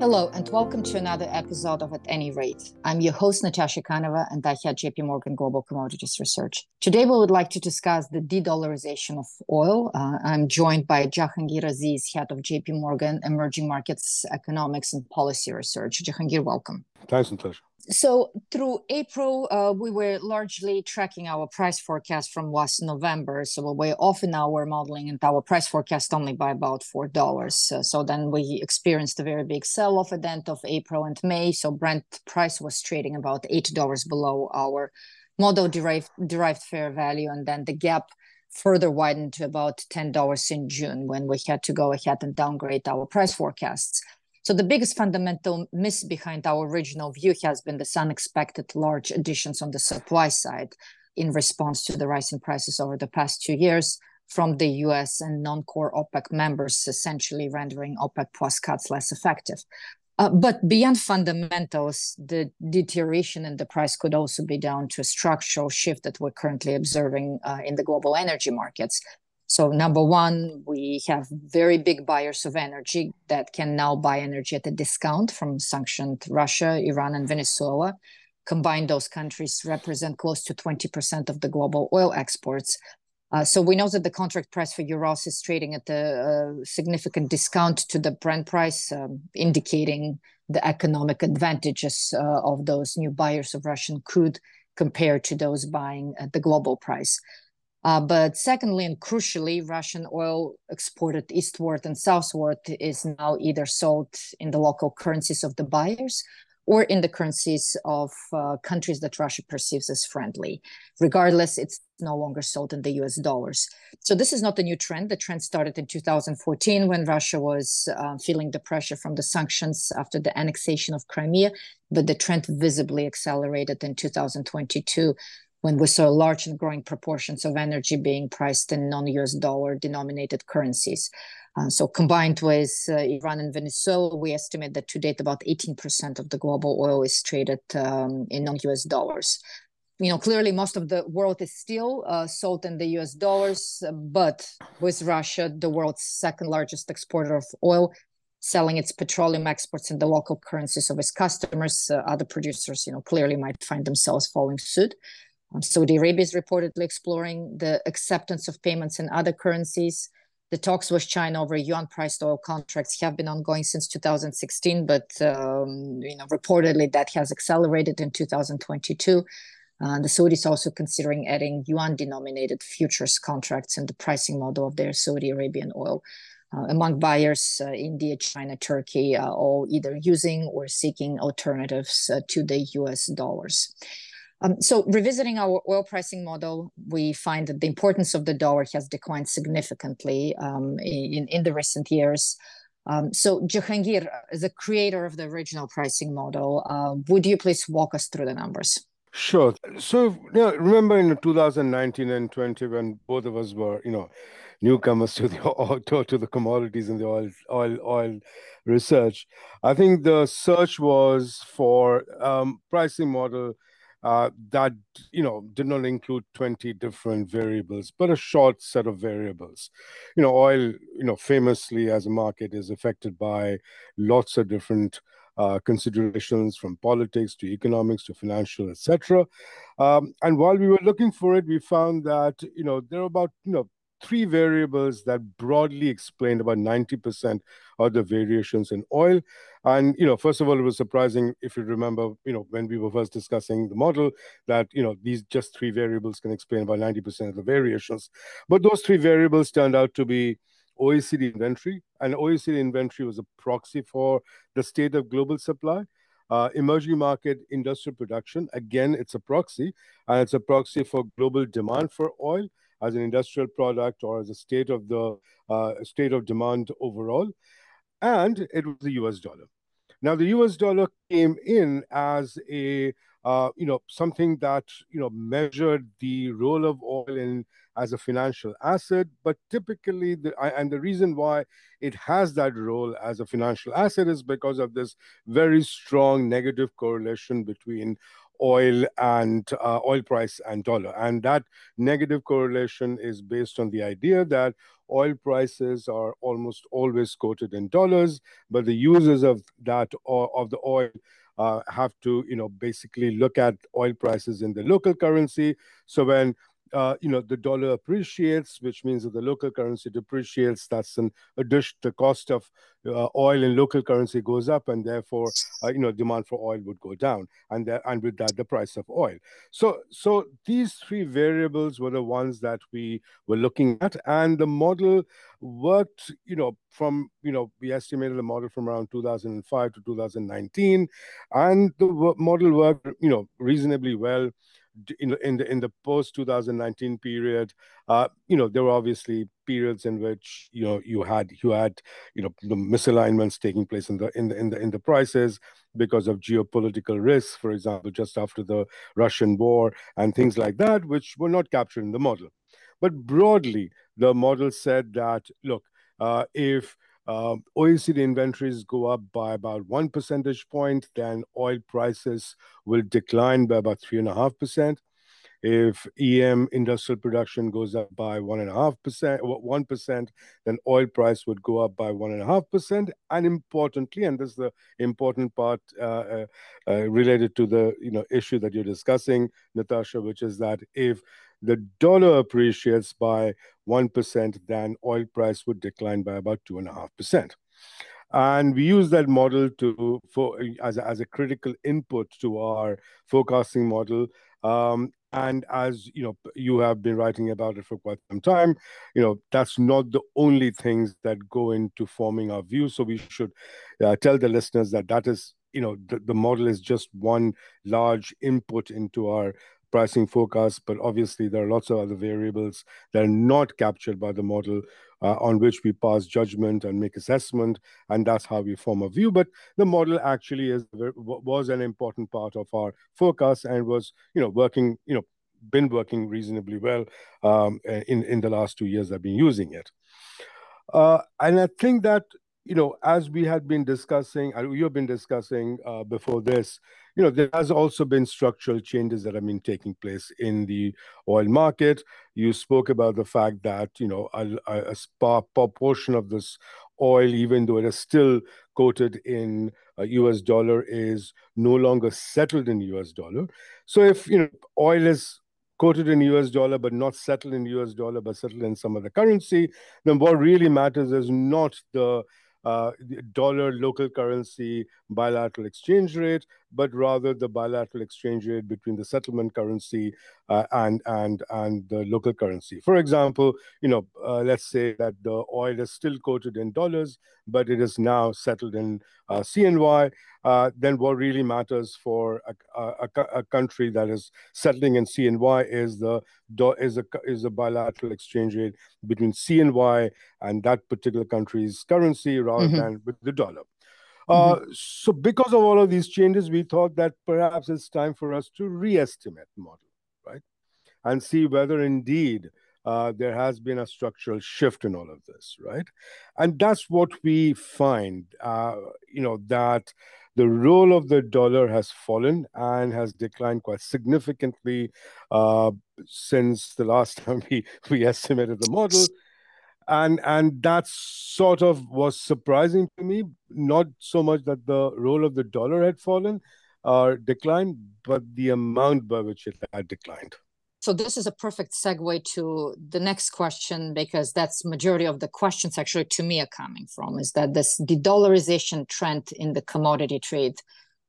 Hello, and welcome to another episode of At Any Rate. I'm your host, Natasha Kaneva, and I head JP Morgan Global Commodities Research. Today, we would like to discuss the de dollarization of oil. Uh, I'm joined by Jahangir Aziz, head of JP Morgan Emerging Markets Economics and Policy Research. Jahangir, welcome. Thanks, Natasha. So through April, uh, we were largely tracking our price forecast from last November. So we were off our modeling and our price forecast only by about four dollars. Uh, so then we experienced a very big sell-off at the end of April and May. So Brent price was trading about eight dollars below our model derived derived fair value, and then the gap further widened to about ten dollars in June when we had to go ahead and downgrade our price forecasts. So the biggest fundamental miss behind our original view has been the unexpected large additions on the supply side in response to the rising prices over the past two years from the US and non-core OPEC members, essentially rendering OPEC plus cuts less effective. Uh, but beyond fundamentals, the deterioration in the price could also be down to a structural shift that we're currently observing uh, in the global energy markets. So number one, we have very big buyers of energy that can now buy energy at a discount from sanctioned Russia, Iran, and Venezuela. Combined, those countries represent close to 20% of the global oil exports. Uh, so we know that the contract price for Urals is trading at a, a significant discount to the Brent price, um, indicating the economic advantages uh, of those new buyers of Russian crude compared to those buying at the global price. Uh, but secondly, and crucially, Russian oil exported eastward and southward is now either sold in the local currencies of the buyers or in the currencies of uh, countries that Russia perceives as friendly. Regardless, it's no longer sold in the US dollars. So this is not a new trend. The trend started in 2014 when Russia was uh, feeling the pressure from the sanctions after the annexation of Crimea, but the trend visibly accelerated in 2022 when we saw large and growing proportions of energy being priced in non-US dollar denominated currencies. Uh, so combined with uh, Iran and Venezuela, we estimate that to date about 18% of the global oil is traded um, in non-US dollars. You know, clearly most of the world is still uh, sold in the US dollars, but with Russia, the world's second largest exporter of oil, selling its petroleum exports in the local currencies of its customers, uh, other producers, you know, clearly might find themselves following suit. Um, Saudi Arabia is reportedly exploring the acceptance of payments in other currencies. The talks with China over yuan-priced oil contracts have been ongoing since 2016, but um, you know, reportedly that has accelerated in 2022. Uh, the Saudis also considering adding yuan-denominated futures contracts in the pricing model of their Saudi Arabian oil. Uh, among buyers, uh, India, China, Turkey, uh, all either using or seeking alternatives uh, to the US dollars. Um, so revisiting our oil pricing model, we find that the importance of the dollar has declined significantly um, in, in the recent years. Um, so Jahangir, a creator of the original pricing model, uh, would you please walk us through the numbers? Sure. So you know, remember in 2019 and 20 when both of us were, you know, newcomers to the to, to the commodities and the oil oil oil research. I think the search was for um, pricing model uh, that you know did not include 20 different variables but a short set of variables. You know oil you know famously as a market is affected by lots of different uh, considerations from politics to economics to financial etc um, and while we were looking for it we found that you know there are about you know three variables that broadly explained about 90% of the variations in oil. And, you know, first of all, it was surprising if you remember, you know, when we were first discussing the model that, you know, these just three variables can explain about 90% of the variations. But those three variables turned out to be OECD inventory, and OECD inventory was a proxy for the state of global supply. Uh, emerging market industrial production, again, it's a proxy, and it's a proxy for global demand for oil as an industrial product or as a state of the uh, state of demand overall. And it was the US dollar. Now, the US dollar came in as a uh, you know something that you know measured the role of oil in as a financial asset but typically the and the reason why it has that role as a financial asset is because of this very strong negative correlation between oil and uh, oil price and dollar. And that negative correlation is based on the idea that oil prices are almost always quoted in dollars, but the users of that or of the oil uh, have to, you know, basically look at oil prices in the local currency. So when uh, you know, the dollar appreciates, which means that the local currency depreciates. That's an addition. The cost of uh, oil in local currency goes up, and therefore, uh, you know, demand for oil would go down, and that, and with that, the price of oil. So, so these three variables were the ones that we were looking at, and the model worked. You know, from you know, we estimated the model from around 2005 to 2019, and the model worked, you know, reasonably well in, in the in the post 2019 period uh, you know there were obviously periods in which you know you had you had you know the misalignments taking place in the in the in the in the prices because of geopolitical risks for example just after the russian war and things like that which were not captured in the model. But broadly the model said that look uh, if um, OECD inventories go up by about one percentage point, then oil prices will decline by about 3.5%. If EM industrial production goes up by one and a half percent, one percent, then oil price would go up by one and a half percent. And importantly, and this is the important part uh, uh, uh, related to the you know issue that you're discussing, Natasha, which is that if the dollar appreciates by 1%, then oil price would decline by about 2.5%. And we use that model to for as a, as a critical input to our forecasting model. Um, and as you know, you have been writing about it for quite some time. You know, that's not the only things that go into forming our view. So we should uh, tell the listeners that that is you know the, the model is just one large input into our pricing forecasts, but obviously there are lots of other variables that are not captured by the model uh, on which we pass judgment and make assessment, and that's how we form a view. But the model actually is was an important part of our forecast and was, you know, working, you know, been working reasonably well um, in in the last two years. I've been using it, uh, and I think that you know, as we had been discussing, and you have been discussing uh, before this, you know, there has also been structural changes that have been taking place in the oil market. You spoke about the fact that, you know, a, a, a proportion of this oil, even though it is still quoted in US dollar, is no longer settled in US dollar. So if, you know, oil is quoted in US dollar, but not settled in US dollar, but settled in some other currency, then what really matters is not the uh, Uh, dollar local currency bilateral exchange rate, but rather the bilateral exchange rate between the settlement currency uh, and and and the local currency. For example, you know, uh, let's say that the oil is still quoted in dollars, but it is now settled in uh, CNY. Uh, then what really matters for a, a, a, country that is settling in CNY is the is a is a bilateral exchange rate between CNY and that particular country's currency rather mm-hmm. than with the dollar. Uh, mm-hmm. So because of all of these changes, we thought that perhaps it's time for us to re-estimate the model, right? And see whether indeed uh, there has been a structural shift in all of this, right? And that's what we find, uh, you know, that the role of the dollar has fallen and has declined quite significantly uh, since the last time we, we estimated the model and and that sort of was surprising to me not so much that the role of the dollar had fallen or declined but the amount by which it had declined. So this is a perfect segue to the next question because that's majority of the questions actually to me are coming from is that this de-dollarization trend in the commodity trade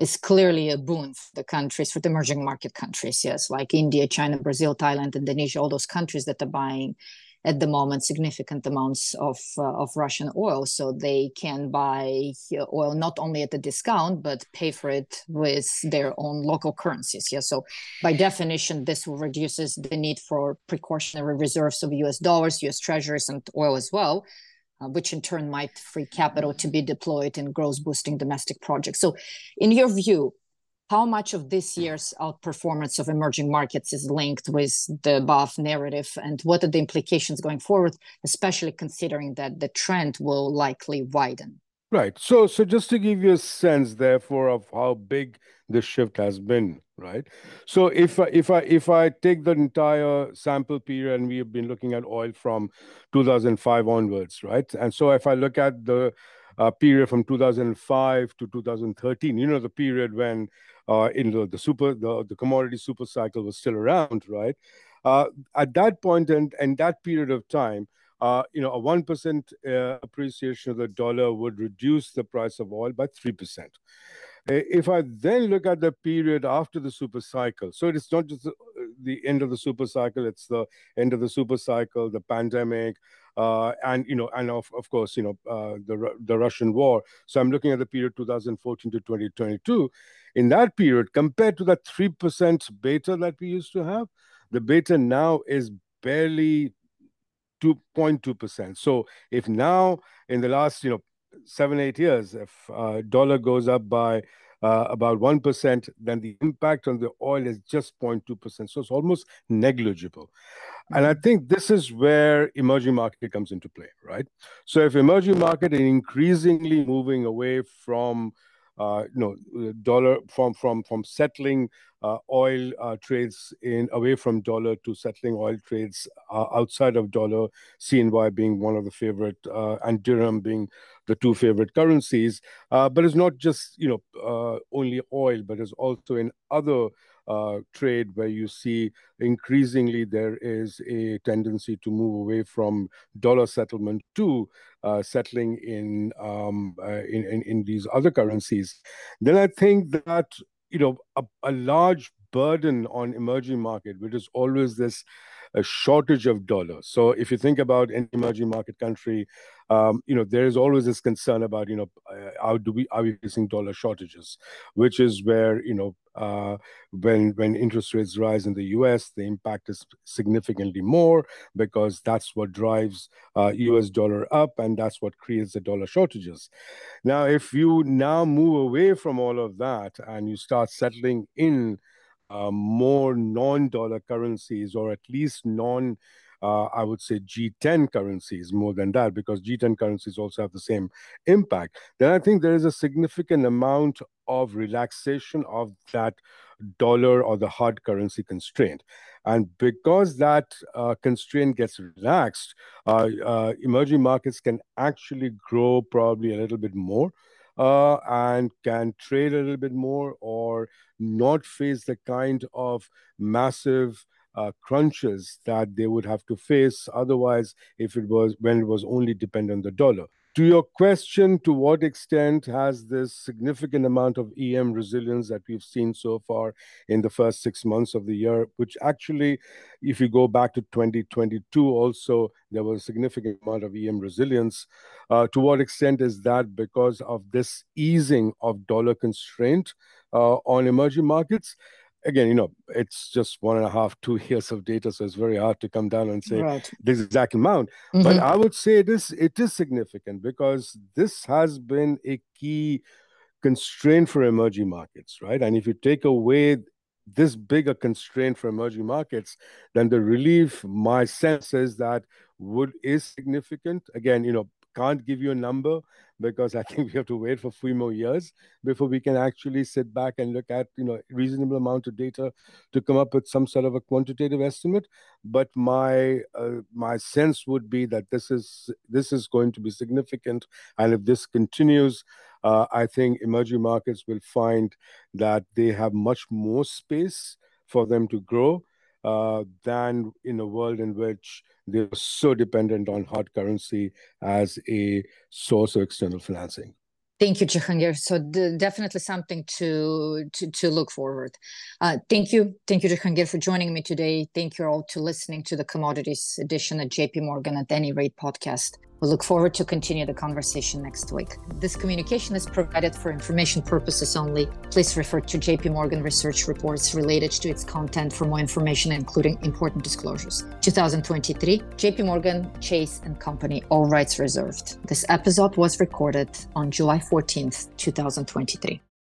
is clearly a boon for the countries for the emerging market countries. Yes like india china brazil thailand indonesia all those countries that are buying at the moment significant amounts of uh, of Russian oil, so they can buy oil not only at a discount but pay for it with their own local currencies. Yeah, so by definition, this will reduces the need for precautionary reserves of U.S. dollars, U.S. Treasuries, and oil as well. Uh, which in turn might free capital to be deployed in growth boosting domestic projects. So, in your view, how much of this year's outperformance of emerging markets is linked with the above narrative and what are the implications going forward especially considering that the trend will likely widen Right. So, so just to give you a sense, therefore, of how big the shift has been, right? So, if I, if I if I take the entire sample period, and we have been looking at oil from 2005 onwards, right? And so, if I look at the uh, period from 2005 to 2013, you know, the period when uh, in the, the super the, the commodity super cycle was still around, right? Uh, at that point and and that period of time, uh, you know, a 1% uh, appreciation of the dollar would reduce the price of oil by 3%. Uh, if I then look at the period after the super cycle, so it's not just the end of the super cycle, it's the end of the super cycle, the pandemic, uh, and you know, and of, of course, you know, uh, the the Russian war. So I'm looking at the period 2014 to 2022. In that period, compared to that three percent beta that we used to have, the beta now is barely 2.2%. So if now in the last, you know, seven, eight years, if uh, dollar goes up by uh, about 1%, then the impact on the oil is just 0.2%. So it's almost negligible. And I mm-hmm. think this is where emerging market comes into play, right? So if emerging market is increasingly moving away from uh, you know, dollar from from from settling uh, oil uh, trades in away from dollar to settling oil trades uh, outside of dollar, CNY being one of the favorite, uh, and dirham being the two favorite currencies. Uh, but it's not just you know only oil, but it's also in other uh, trade where you see increasingly there is a tendency to move away from dollar settlement to uh, settling in, um, uh, in, in, in these other currencies, then I think that you know a, a large burden on emerging market, which is always this a shortage of dollars. So if you think about an emerging market country, um, you know there is always this concern about you know uh, how do we are we facing dollar shortages, which is where you know uh, when when interest rates rise in the U.S., the impact is significantly more because that's what drives uh, U.S. dollar up, and that's what creates the dollar shortages. Now, if you now move away from all of that and you start settling in uh, more non-dollar currencies or at least non uh, I would say G10 currencies more than that, because G10 currencies also have the same impact, then I think there is a significant amount of relaxation of that dollar or the hard currency constraint. And because that uh, constraint gets relaxed, uh, uh, emerging markets can actually grow probably a little bit more uh, and can trade a little bit more or not face the kind of massive uh, crunches that they would have to face otherwise if it was when it was only dependent on the dollar to your question, to what extent has this significant amount of EM resilience that we've seen so far in the first six months of the year, which actually, if you go back to 2022, also there was a significant amount of EM resilience. Uh, to what extent is that because of this easing of dollar constraint uh, on emerging markets? Again, you know, it's just one and a half, two years of data, so it's very hard to come down and say right. this exact amount. Mm-hmm. But I would say it is it is significant because this has been a key constraint for emerging markets, right? And if you take away this big a constraint for emerging markets, then the relief, my sense is that would is significant. Again, you know, can't give you a number because I think we have to wait for three more years before we can actually sit back and look at you know reasonable amount of data to come up with some sort of a quantitative estimate. But my uh, my sense would be that this is this is going to be significant, and if this continues, uh, I think emerging markets will find that they have much more space for them to grow uh, than in a world in which they're so dependent on hard currency as a source of external financing. Thank you, Jahangir. So definitely something to to, to look forward. Uh, thank you, thank you, Jahangir, for joining me today. Thank you all to listening to the commodities edition at JP Morgan at Any Rate podcast. We look forward to continue the conversation next week. This communication is provided for information purposes only. Please refer to JP Morgan research reports related to its content for more information, including important disclosures. 2023, JP Morgan, Chase and Company, all rights reserved. This episode was recorded on July 14th, 2023.